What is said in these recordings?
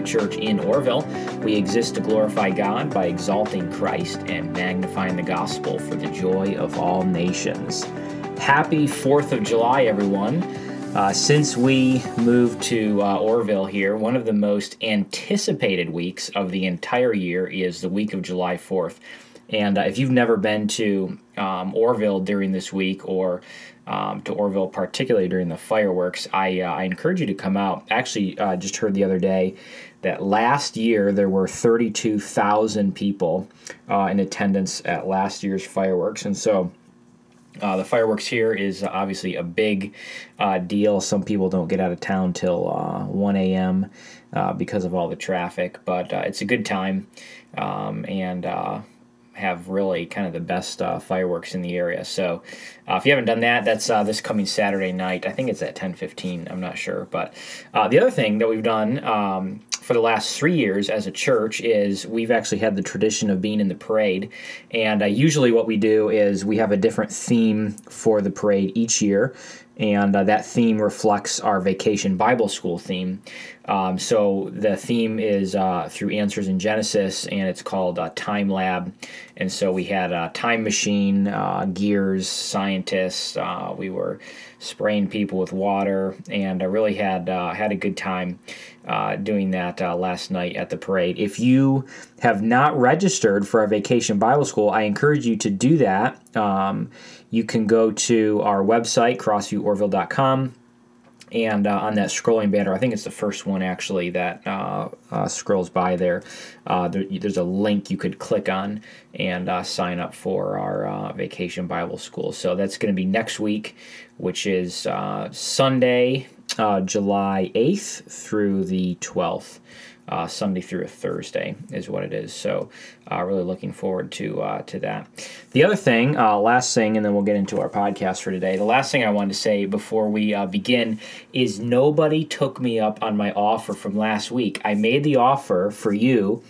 Church in Orrville. We exist to glorify God by exalting Christ and magnifying the gospel for the joy of all nations. Happy 4th of July, everyone. Uh, since we moved to uh, Orrville here, one of the most anticipated weeks of the entire year is the week of July 4th. And uh, if you've never been to um, Orrville during this week or um, to Orrville, particularly during the fireworks, I, uh, I encourage you to come out. Actually, uh, just heard the other day that last year there were 32,000 people uh, in attendance at last year's fireworks. And so uh, the fireworks here is obviously a big uh, deal. Some people don't get out of town till uh, 1 a.m. Uh, because of all the traffic, but uh, it's a good time. Um, and uh, have really kind of the best uh, fireworks in the area. So uh, if you haven't done that, that's uh, this coming Saturday night. I think it's at 10:15. I'm not sure, but uh, the other thing that we've done um, for the last three years as a church is we've actually had the tradition of being in the parade, and uh, usually what we do is we have a different theme for the parade each year and uh, that theme reflects our vacation Bible school theme. Um, so the theme is uh, through Answers in Genesis, and it's called uh, Time Lab. And so we had a time machine, uh, gears, scientists. Uh, we were spraying people with water, and I really had uh, had a good time doing that last night at the parade. If you have not registered for our vacation Bible school, I encourage you to do that. Um, you can go to our website, crossvieworville.com, and uh, on that scrolling banner, I think it's the first one actually that uh, uh, scrolls by there, uh, there, There's a link you could click on and uh, sign up for our uh, Vacation Bible School. So that's going to be next week, which is Sunday, July 8th through the 12th uh, Sunday through a Thursday is what it is. So, uh, really looking forward to uh, to that. The other thing, uh, last thing, and then we'll get into our podcast for today. The last thing I wanted to say before we uh, begin is nobody took me up on my offer from last week. I made the offer for you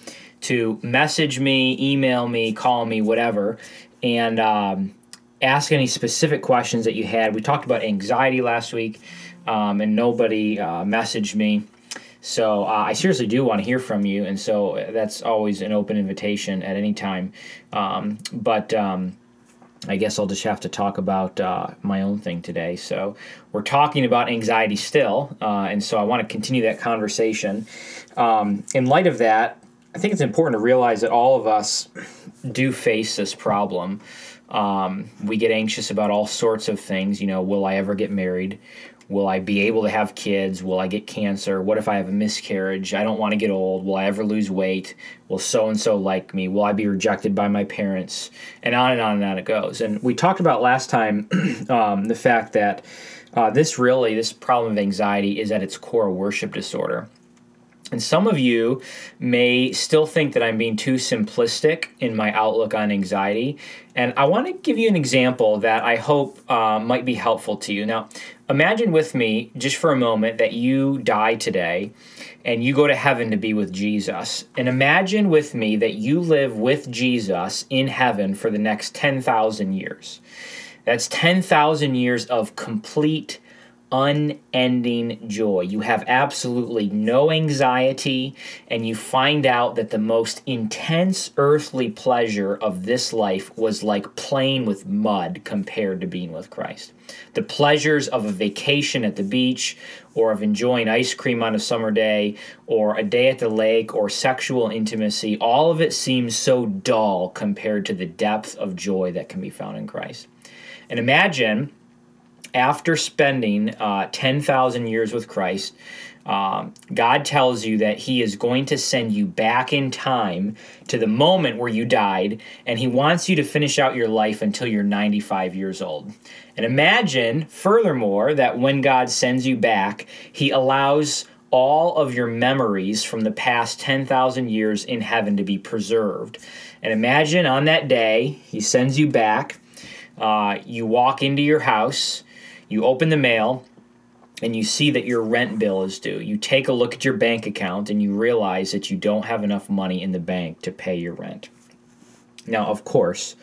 to message me, email me, call me, whatever, and um, ask any specific questions that you had. We talked about anxiety last week, um, and nobody uh, messaged me. So uh, I seriously do want to hear from you, and so that's always an open invitation at any time. Um, but um, I guess I'll just have to talk about uh, my own thing today. So we're talking about anxiety still, uh, and so I want to continue that conversation. Um, in light of that, I think it's important to realize that all of us do face this problem. Um, we get anxious about all sorts of things. You know, will I ever get married? Will I be able to have kids? Will I get cancer? What if I have a miscarriage? I don't want to get old. Will I ever lose weight? Will so and so like me? Will I be rejected by my parents? And on and on and on it goes. And we talked about last time um, the fact that uh, this really, this problem of anxiety is at its core a worship disorder. And some of you may still think that I'm being too simplistic in my outlook on anxiety. And I want to give you an example that I hope uh, might be helpful to you. Now, imagine with me just for a moment that you die today and you go to heaven to be with Jesus. And imagine with me that you live with Jesus in heaven for the next 10,000 years. That's 10,000 years of complete unending joy. You have absolutely no anxiety, and you find out that the most intense earthly pleasure of this life was like playing with mud compared to being with Christ. The pleasures of a vacation at the beach, or of enjoying ice cream on a summer day, or a day at the lake, or sexual intimacy, all of it seems so dull compared to the depth of joy that can be found in Christ. And imagine after spending uh, 10,000 years with Christ, um, God tells you that He is going to send you back in time to the moment where you died, and He wants you to finish out your life until you're 95 years old. And imagine, furthermore, that when God sends you back, He allows all of your memories from the past 10,000 years in heaven to be preserved. And imagine on that day, He sends you back. Uh, you walk into your house you open the mail and you see that your rent bill is due. You take a look at your bank account and you realize that you don't have enough money in the bank to pay your rent. Now, of course,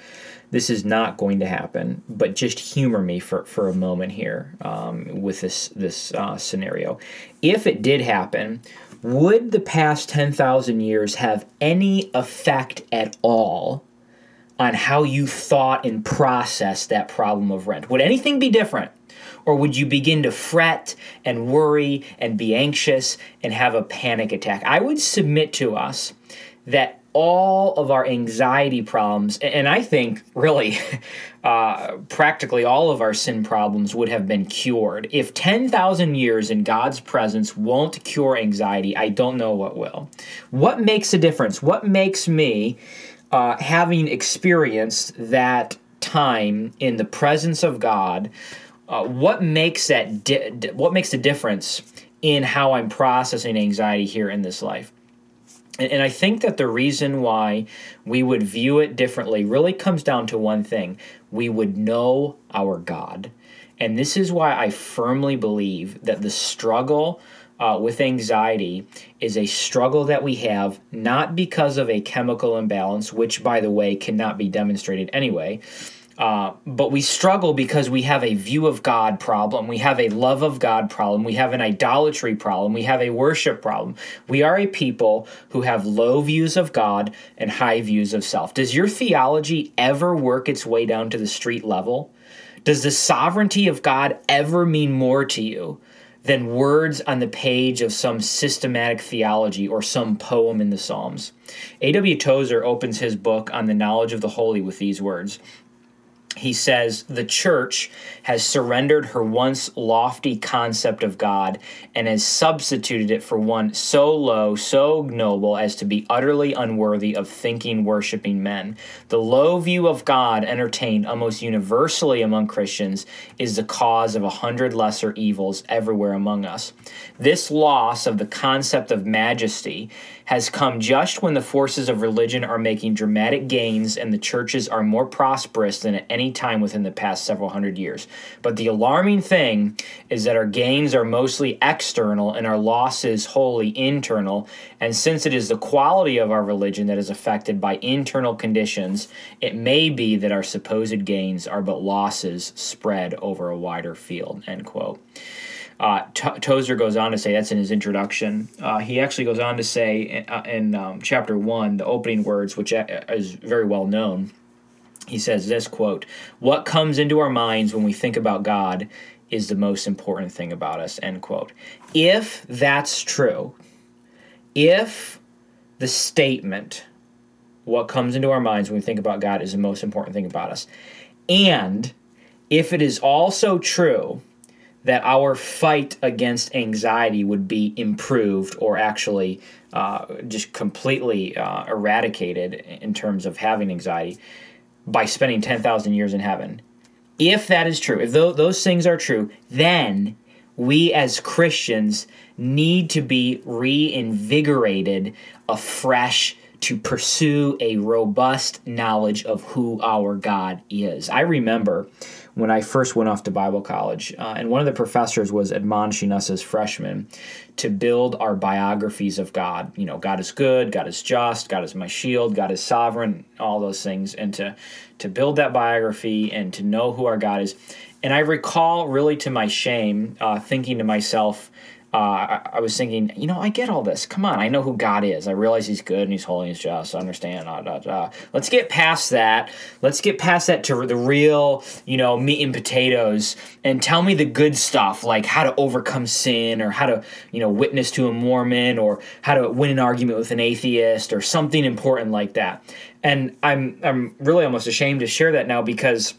this is not going to happen, but just humor me for, for a moment here um, with this this uh, scenario. If it did happen, would the past ten thousand years have any effect at all on how you thought and processed that problem of rent? Would anything be different? Or would you begin to fret and worry and be anxious and have a panic attack? I would submit to us that all of our anxiety problems, and I think really uh, practically all of our sin problems would have been cured. If 10,000 years in God's presence won't cure anxiety, I don't know what will. What makes a difference? What makes me, uh, having experienced that time in the presence of God, uh, what makes that di- what makes the difference in how I'm processing anxiety here in this life? And, and I think that the reason why we would view it differently really comes down to one thing: we would know our God, and this is why I firmly believe that the struggle. Uh, with anxiety is a struggle that we have not because of a chemical imbalance, which, by the way, cannot be demonstrated anyway, uh, but we struggle because we have a view of God problem. We have a love of God problem. We have an idolatry problem. We have a worship problem. We are a people who have low views of God and high views of self. Does your theology ever work its way down to the street level? Does the sovereignty of God ever mean more to you than words on the page of some systematic theology or some poem in the Psalms? A.W. Tozer opens his book on the knowledge of the holy with these words he says the church has surrendered her once lofty concept of God and has substituted it for one so low, so ignoble as to be utterly unworthy of thinking, worshiping men. The low view of God entertained almost universally among Christians is the cause of a hundred lesser evils everywhere among us. This loss of the concept of majesty has come just when the forces of religion are making dramatic gains and the churches are more prosperous than at any time within the past several hundred years. But the alarming thing is that our gains are mostly external and our losses wholly internal. And since it is the quality of our religion that is affected by internal conditions, it may be that our supposed gains are but losses spread over a wider field. End quote. Uh, T- Tozer goes on to say that's in his introduction. Uh, he actually goes on to say in, uh, in um, chapter one, the opening words, which uh, is very well known. He says this quote: "What comes into our minds when we think about God is the most important thing about us." End quote. If that's true, if the statement "What comes into our minds when we think about God is the most important thing about us," and if it is also true that our fight against anxiety would be improved or actually uh, just completely uh, eradicated in terms of having anxiety by spending 10,000 years in heaven. If that is true, if th- those things are true, then we as Christians need to be reinvigorated afresh to pursue a robust knowledge of who our God is. I remember when I first went off to Bible college. Uh, and one of the professors was admonishing us as freshmen to build our biographies of God. You know, God is good, God is just, God is my shield, God is sovereign, all those things, and to to build that biography and to know who our God is. And I recall, really to my shame, uh, thinking to myself, uh, I, I, was thinking, you know, I get all this. Come on, I know who God is. I realize He's good and He's holy and He's just. I understand. Uh, uh, uh. Let's get past that. Let's get past that to the real, you know, meat and potatoes, and tell me the good stuff, like how to overcome sin, or how to, you know, witness to a Mormon, or how to win an argument with an atheist, or something important like that. And I'm I'm really almost ashamed to share that now because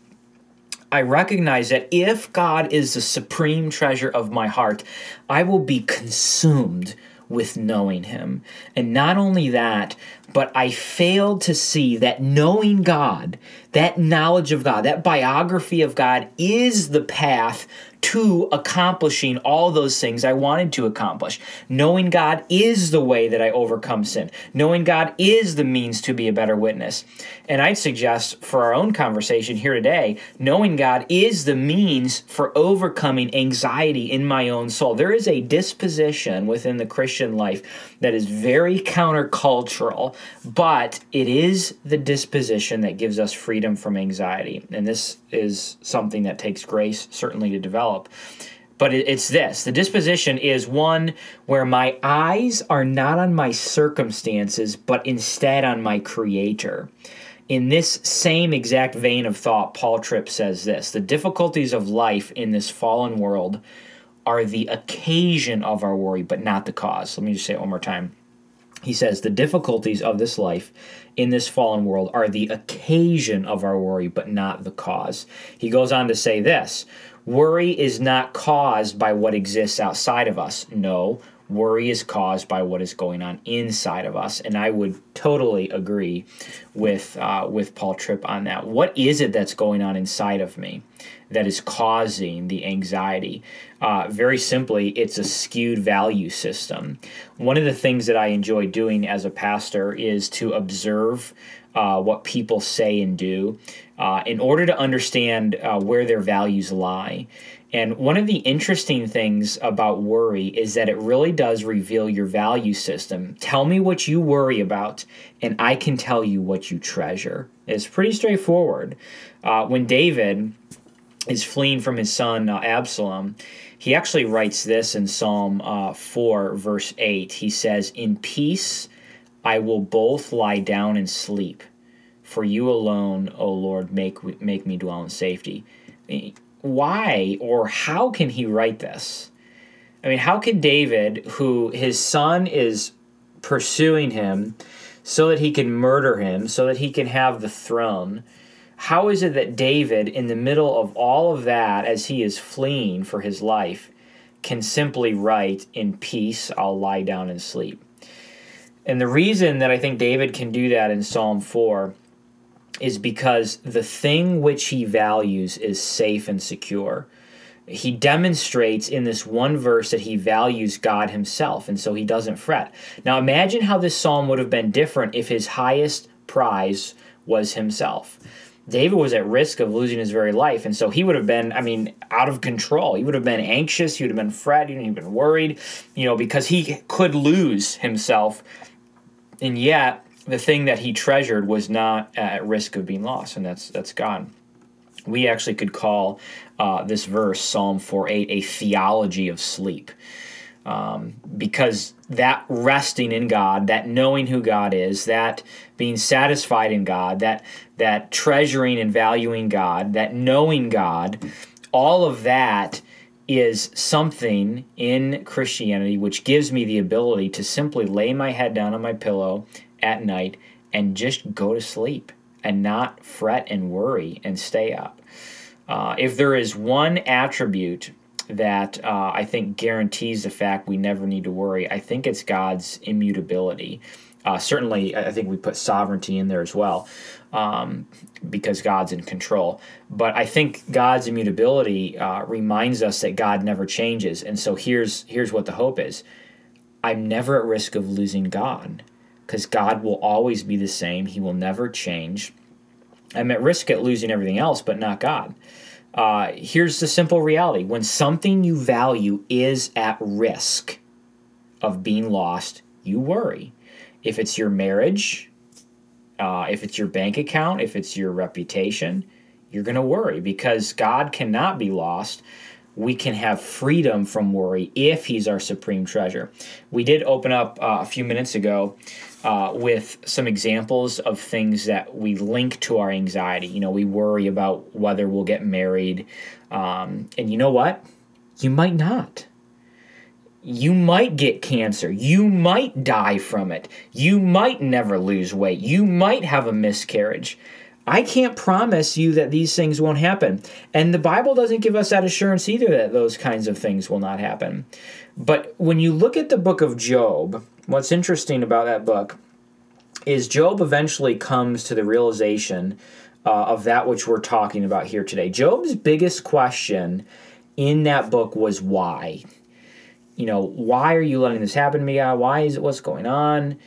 I recognize that if God is the supreme treasure of my heart, I will be consumed with knowing Him. And not only that, but I failed to see that knowing God, that knowledge of God, that biography of God is the path to accomplishing all those things I wanted to accomplish. Knowing God is the way that I overcome sin. Knowing God is the means to be a better witness. And I'd suggest for our own conversation here today, knowing God is the means for overcoming anxiety in my own soul. There is a disposition within the Christian life that is very countercultural but it is the disposition that gives us freedom from anxiety. And this is something that takes grace, certainly, to develop. But it's this the disposition is one where my eyes are not on my circumstances, but instead on my Creator. In this same exact vein of thought, Paul Tripp says this the difficulties of life in this fallen world are the occasion of our worry, but not the cause. Let me just say it one more time. He says, The difficulties of this life in this fallen world are the occasion of our worry, but not the cause. He goes on to say this Worry is not caused by what exists outside of us. No, worry is caused by what is going on inside of us. And I would totally agree with, uh, with Paul Tripp on that. What is it that's going on inside of me that is causing the anxiety? Uh, very simply, it's a skewed value system. One of the things that I enjoy doing as a pastor is to observe uh, what people say and do uh, in order to understand uh, where their values lie. And one of the interesting things about worry is that it really does reveal your value system. Tell me what you worry about, and I can tell you what you treasure. It's pretty straightforward. Uh, when David is fleeing from his son uh, Absalom, he actually writes this in Psalm uh, 4, verse 8. He says, In peace I will both lie down and sleep. For you alone, O Lord, make, make me dwell in safety why or how can he write this? I mean, how can David, who his son is pursuing him so that he can murder him, so that he can have the throne, how is it that David, in the middle of all of that, as he is fleeing for his life, can simply write, In peace, I'll lie down and sleep? And the reason that I think David can do that in Psalm 4 is because the thing which he values is safe and secure. He demonstrates in this one verse that he values God himself, and so he doesn't fret. Now, imagine how this psalm would have been different if his highest prize was himself. David was at risk of losing his very life, and so he would have been, I mean, out of control. He would have been anxious, he would have been fretting, he would have been worried, you know, because he could lose himself. And yet, the thing that he treasured was not at risk of being lost, and that's that's God. We actually could call uh, this verse, Psalm 4:8, a theology of sleep. Um, because that resting in God, that knowing who God is, that being satisfied in God, that that treasuring and valuing God, that knowing God, all of that is something in Christianity which gives me the ability to simply lay my head down on my pillow at night and just go to sleep and not fret and worry and stay up. Uh, if there is one attribute that uh, I think guarantees the fact we never need to worry, I think it's God's immutability. Uh, certainly, I think we put sovereignty in there as well um, because God's in control. But I think God's immutability uh, reminds us that God never changes. And so here's here's what the hope is: I'm never at risk of losing God because God will always be the same. He will never change. I'm at risk at losing everything else, but not God. Uh, here's the simple reality when something you value is at risk of being lost, you worry. If it's your marriage, uh, if it's your bank account, if it's your reputation, you're going to worry because God cannot be lost we can have freedom from worry if He's our supreme treasure. We did open up uh, a few minutes ago uh, with some examples of things that we link to our anxiety. You know, we worry about whether we'll get married. Um, and you know what? You might not. You might get cancer. You might die from it. You might never lose weight. You might have a miscarriage. I can't promise you that these things won't happen. And the Bible doesn't give us that assurance either that those kinds of things will not happen. But when you look at the book of Job, what's interesting about that book is Job eventually comes to the realization uh, of that which we're talking about here today. Job's biggest question in that book was why. You know, why are you letting this happen to me, God? Why is it what's going on?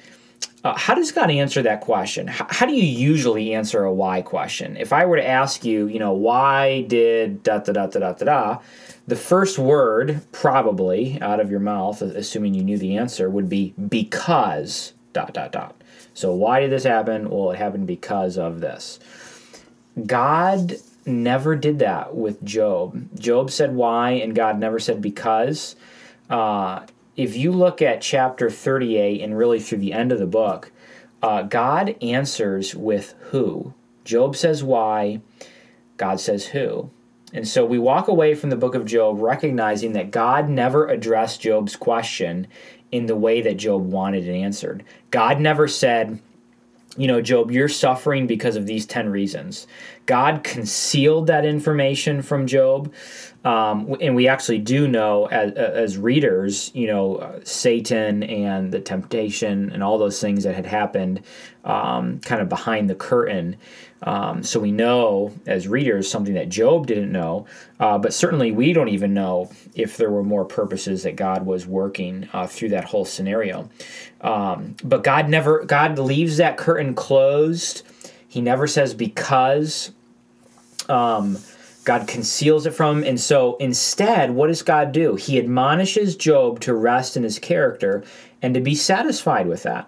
Uh, how does God answer that question? How, how, do you usually answer a why question? If I were to ask you, you know, why did da da da da da da da, the first word probably out of your mouth, assuming you knew the answer, would be because dot dot dot. So, why did this happen? Well, it happened because of this. God never did that with Job. Job said why, and God never said because. Uh, if you look at chapter 38 and really through the end of the book, uh, God answers with who. Job says why, God says who. And so we walk away from the book of Job recognizing that God never addressed Job's question in the way that Job wanted it answered. God never said, you know, Job, you're suffering because of these 10 reasons. God concealed that information from Job. Um, and we actually do know as, as readers, you know, uh, Satan and the temptation and all those things that had happened um, kind of behind the curtain. Um, so we know as readers something that Job didn't know, uh, but certainly we don't even know if there were more purposes that God was working uh, through that whole scenario. Um, but God never, God leaves that curtain closed. He never says because. Um, God conceals it from him. And so instead, what does God do? He admonishes Job to rest in his character and to be satisfied with that.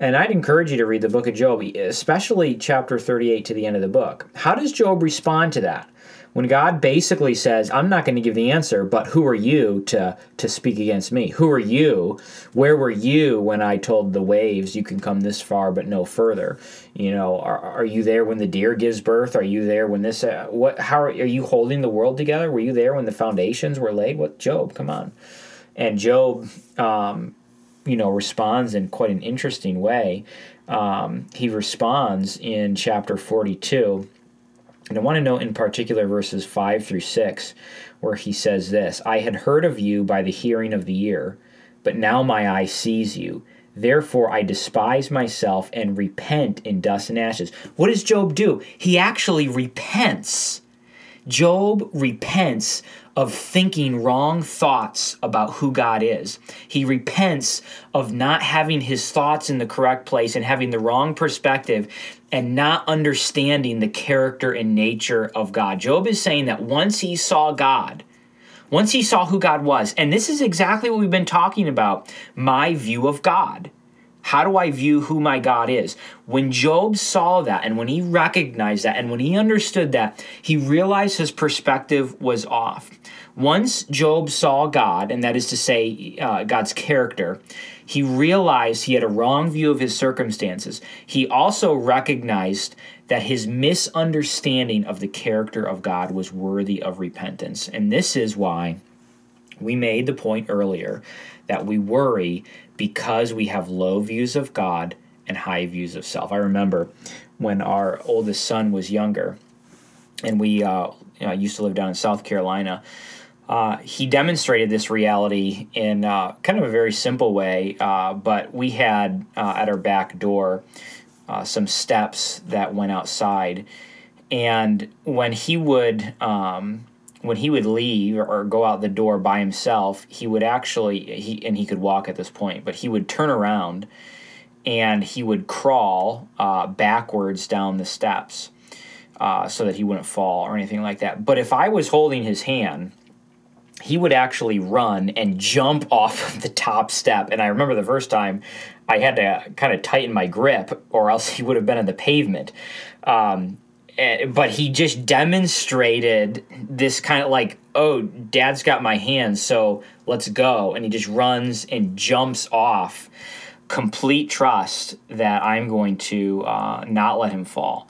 And I'd encourage you to read the book of Job, especially chapter 38 to the end of the book. How does Job respond to that? When God basically says, I'm not going to give the answer, but who are you to, to speak against me? Who are you? Where were you when I told the waves you can come this far but no further? You know, are, are you there when the deer gives birth? Are you there when this, uh, what, how are, are you holding the world together? Were you there when the foundations were laid? What, Job, come on. And Job, um, you know, responds in quite an interesting way. Um, he responds in chapter 42. And I want to note in particular verses 5 through 6, where he says this I had heard of you by the hearing of the ear, but now my eye sees you. Therefore, I despise myself and repent in dust and ashes. What does Job do? He actually repents. Job repents of thinking wrong thoughts about who God is. He repents of not having his thoughts in the correct place and having the wrong perspective and not understanding the character and nature of God. Job is saying that once he saw God, once he saw who God was, and this is exactly what we've been talking about my view of God. How do I view who my God is? When Job saw that and when he recognized that and when he understood that, he realized his perspective was off. Once Job saw God, and that is to say, uh, God's character, he realized he had a wrong view of his circumstances. He also recognized that his misunderstanding of the character of God was worthy of repentance. And this is why we made the point earlier that we worry because we have low views of God and high views of self. I remember when our oldest son was younger, and we uh, you know, used to live down in South Carolina. Uh, he demonstrated this reality in uh, kind of a very simple way, uh, but we had uh, at our back door uh, some steps that went outside, and when he would um, when he would leave or go out the door by himself, he would actually he and he could walk at this point, but he would turn around and he would crawl uh, backwards down the steps so that he wouldn't fall or anything like that. But if I was holding his hand, he would actually run and jump off of the top step. And I remember the first time I had to kind of tighten my grip, or else he would have been on the pavement. Um, Eh, but he just demonstrated this kind of like, oh, dad's got my hands, so let's go. And he just runs and jumps off. Complete trust that I'm going to uh, not let him fall.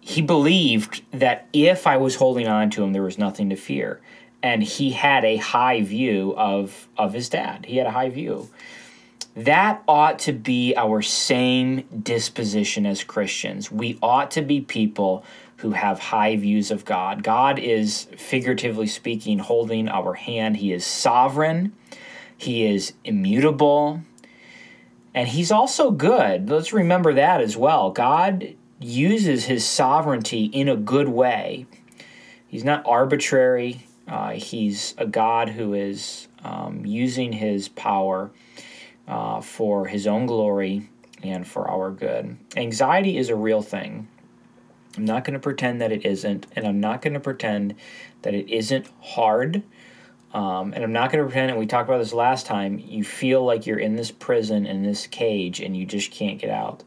He believed that if I was holding on to him, there was nothing to fear. And he had a high view of, of his dad. He had a high view that ought to be our same disposition as Christians. We ought to be people who have high views of God. God is, figuratively speaking, holding our hand. He is sovereign, He is immutable, and He's also good. Let's remember that as well. God uses His sovereignty in a good way, He's not arbitrary. Uh, he's a God who is um, using his power uh, for His own glory and for our good. Anxiety is a real thing. I'm not going to pretend that it isn't, and I'm not going to pretend that it isn't hard. Um, and I'm not going to pretend, and we talked about this last time, you feel like you're in this prison, in this cage, and you just can't get out.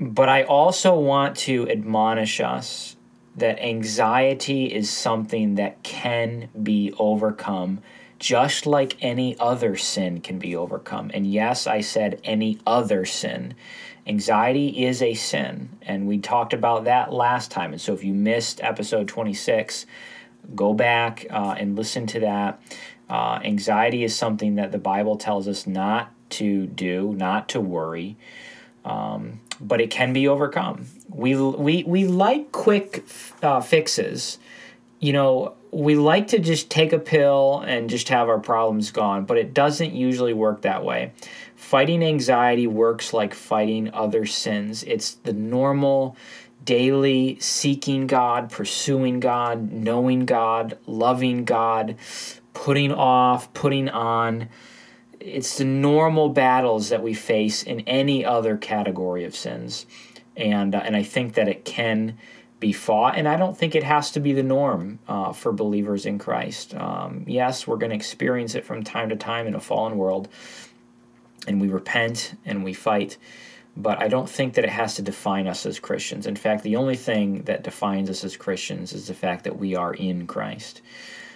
But I also want to admonish us that anxiety is something that can be overcome just like any other sin can be overcome. And yes, I said any other sin. Anxiety is a sin, and we talked about that last time. And so if you missed episode 26, go back uh, and listen to that. Uh, anxiety is something that the Bible tells us not to do, not to worry, um, but it can be overcome. We, we, we like quick uh, fixes. You know, we like to just take a pill and just have our problems gone, but it doesn't usually work that way. Fighting anxiety works like fighting other sins. It's the normal daily seeking God, pursuing God, knowing God, loving God, putting off, putting on. It's the normal battles that we face in any other category of sins. And, uh, and I think that it can be fought, and I don't think it has to be the norm uh, for believers in Christ. Um, yes, we're going to experience it from time to time in a fallen world, and we repent and we fight but I don't think that it has to define us as Christians. In fact, the only thing that defines us as Christians is the fact that we are in Christ.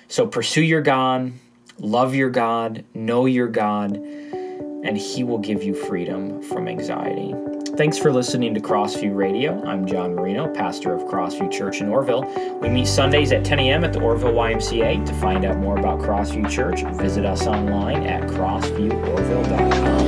So pursue your God, love your God, know your God, and He will give you freedom from anxiety. Thanks for listening to Crossview Radio. I'm John Marino, pastor of Crossview Church in Orrville. We meet Sundays at 10 a.m. at the Orrville YMCA. To find out more about Crossview Church, visit us online at crossvieworville.com.